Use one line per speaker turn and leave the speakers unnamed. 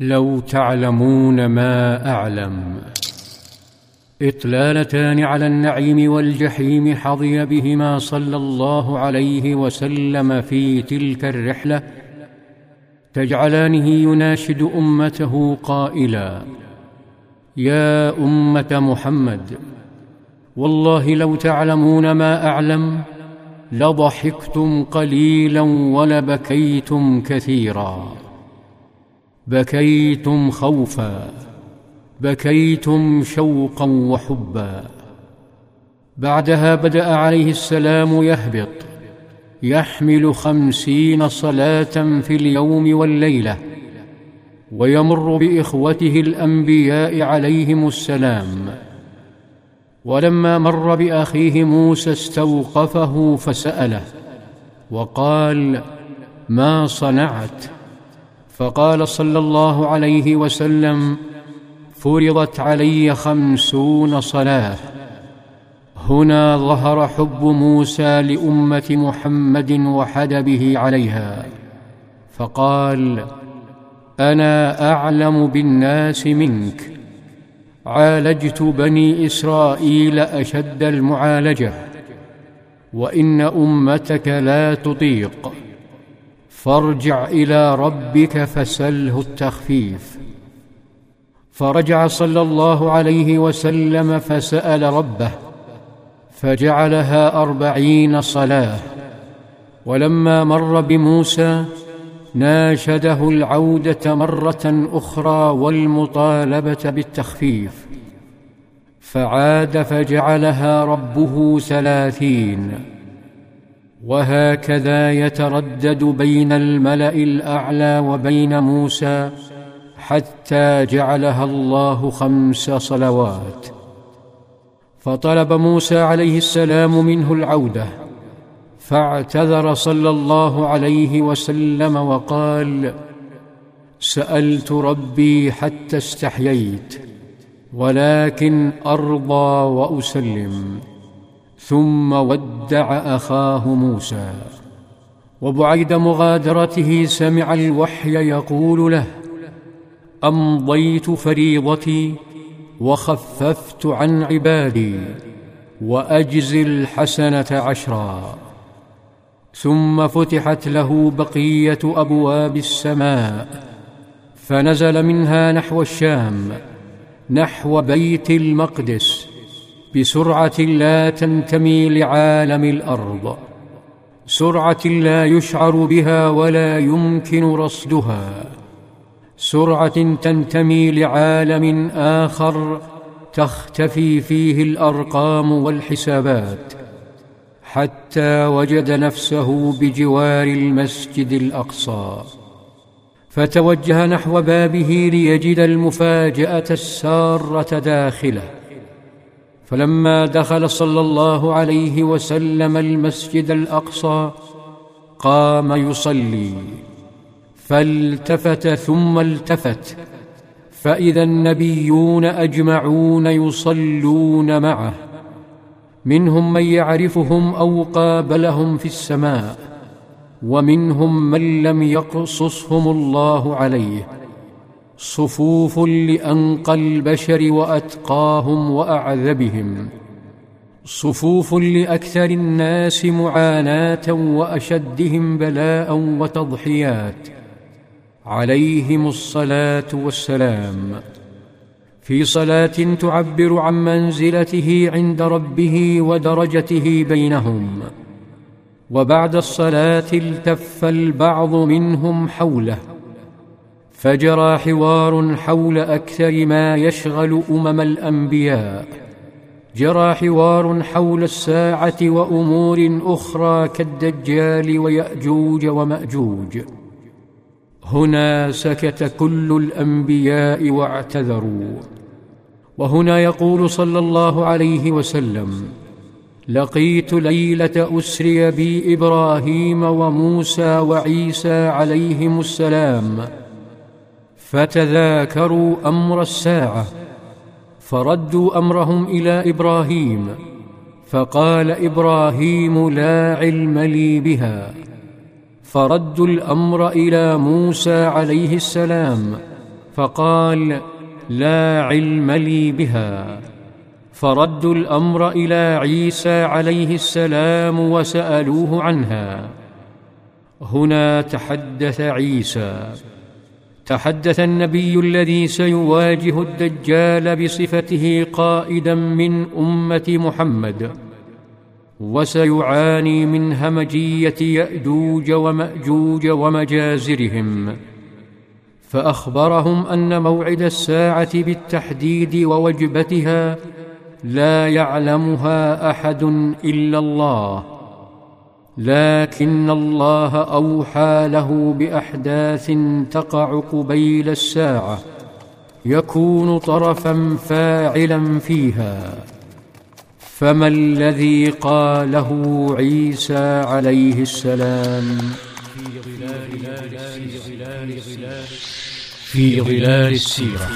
لو تعلمون ما أعلم. إطلالتان على النعيم والجحيم حظي بهما صلى الله عليه وسلم في تلك الرحلة. تجعلانه يناشد أمته قائلا يا أمة محمد والله لو تعلمون ما أعلم لضحكتم قليلا ولبكيتم كثيرا. بكيتم خوفا بكيتم شوقا وحبا. بعدها بدأ عليه السلام يهبط يحمل خمسين صلاة في اليوم والليلة ويمر بإخوته الأنبياء عليهم السلام. ولما مر بأخيه موسى استوقفه فسأله وقال ما صنعت؟ فقال صلى الله عليه وسلم فرضت علي خمسون صلاة. هنا ظهر حب موسى لأمة محمد وحدبه عليها فقال أنا أعلم بالناس منك. عالجت بني إسرائيل أشد المعالجة وإن أمتك لا تطيق. فارجع إلى ربك فسله التخفيف. فرجع صلى الله عليه وسلم فسأل ربه فجعلها أربعين صلاة. ولما مر بموسى ناشده العودة مرة أخرى والمطالبة بالتخفيف. فعاد فجعلها ربه ثلاثين. وهكذا يتردد بين الملأ الأعلى وبين موسى حتى جعلها الله خمس صلوات. فطلب موسى عليه السلام منه العودة فاعتذر صلى الله عليه وسلم وقال سألت ربي حتى استحييت ولكن أرضى وأسلم. ثم ودع أخاه موسى. وبعيد مغادرته سمع الوحي يقول له أمضيت فريضتي وخففت عن عبادي وأجزي الحسنة عشرا. ثم فتحت له بقية أبواب السماء فنزل منها نحو الشام نحو بيت المقدس بسرعة لا تنتمي لعالم الأرض. سرعة لا يشعر بها ولا يمكن رصدها. سرعة تنتمي لعالم آخر تختفي فيه الأرقام والحسابات. حتى وجد نفسه بجوار المسجد الأقصى. فتوجه نحو بابه ليجد المفاجأة السارة داخله. فلما دخل صلى الله عليه وسلم المسجد الأقصى قام يصلي. فالتفت ثم التفت. فإذا النبيون أجمعون يصلون معه. منهم من يعرفهم أو قابلهم في السماء ومنهم من لم يقصصهم الله عليه. صفوف لأنقى البشر وأتقاهم وأعذبهم. صفوف لأكثر الناس معاناة وأشدهم بلاء وتضحيات. عليهم الصلاة والسلام. في صلاة تعبر عن منزلته عند ربه ودرجته بينهم. وبعد الصلاة التف البعض منهم حوله. فجرى حوار حول أكثر ما يشغل أمم الأنبياء. جرى حوار حول الساعة وأمور أخرى كالدجال ويأجوج ومأجوج. هنا سكت كل الأنبياء واعتذروا. وهنا يقول صلى الله عليه وسلم لقيت ليلة أسري بي إبراهيم وموسى وعيسى عليهم السلام. فتذاكروا أمر الساعة فردوا أمرهم إلى إبراهيم فقال إبراهيم لا علم لي بها فردوا الأمر إلى موسى عليه السلام فقال لا علم لي بها فردوا الأمر إلى عيسى عليه السلام وسألوه عنها هنا تحدث عيسى. تحدث النبي الذي سيواجه الدجال بصفته قائدا من أمة محمد وسيعاني من همجية يأجوج ومأجوج ومجازرهم فأخبرهم أن موعد الساعة بالتحديد ووجبتها لا يعلمها أحد إلا الله. لكن الله أوحى له بأحداث تقع قبيل الساعة يكون طرفا فاعلا فيها. فما الذي قاله عيسى عليه السلام؟ في ظلال
في ظلال السيرة.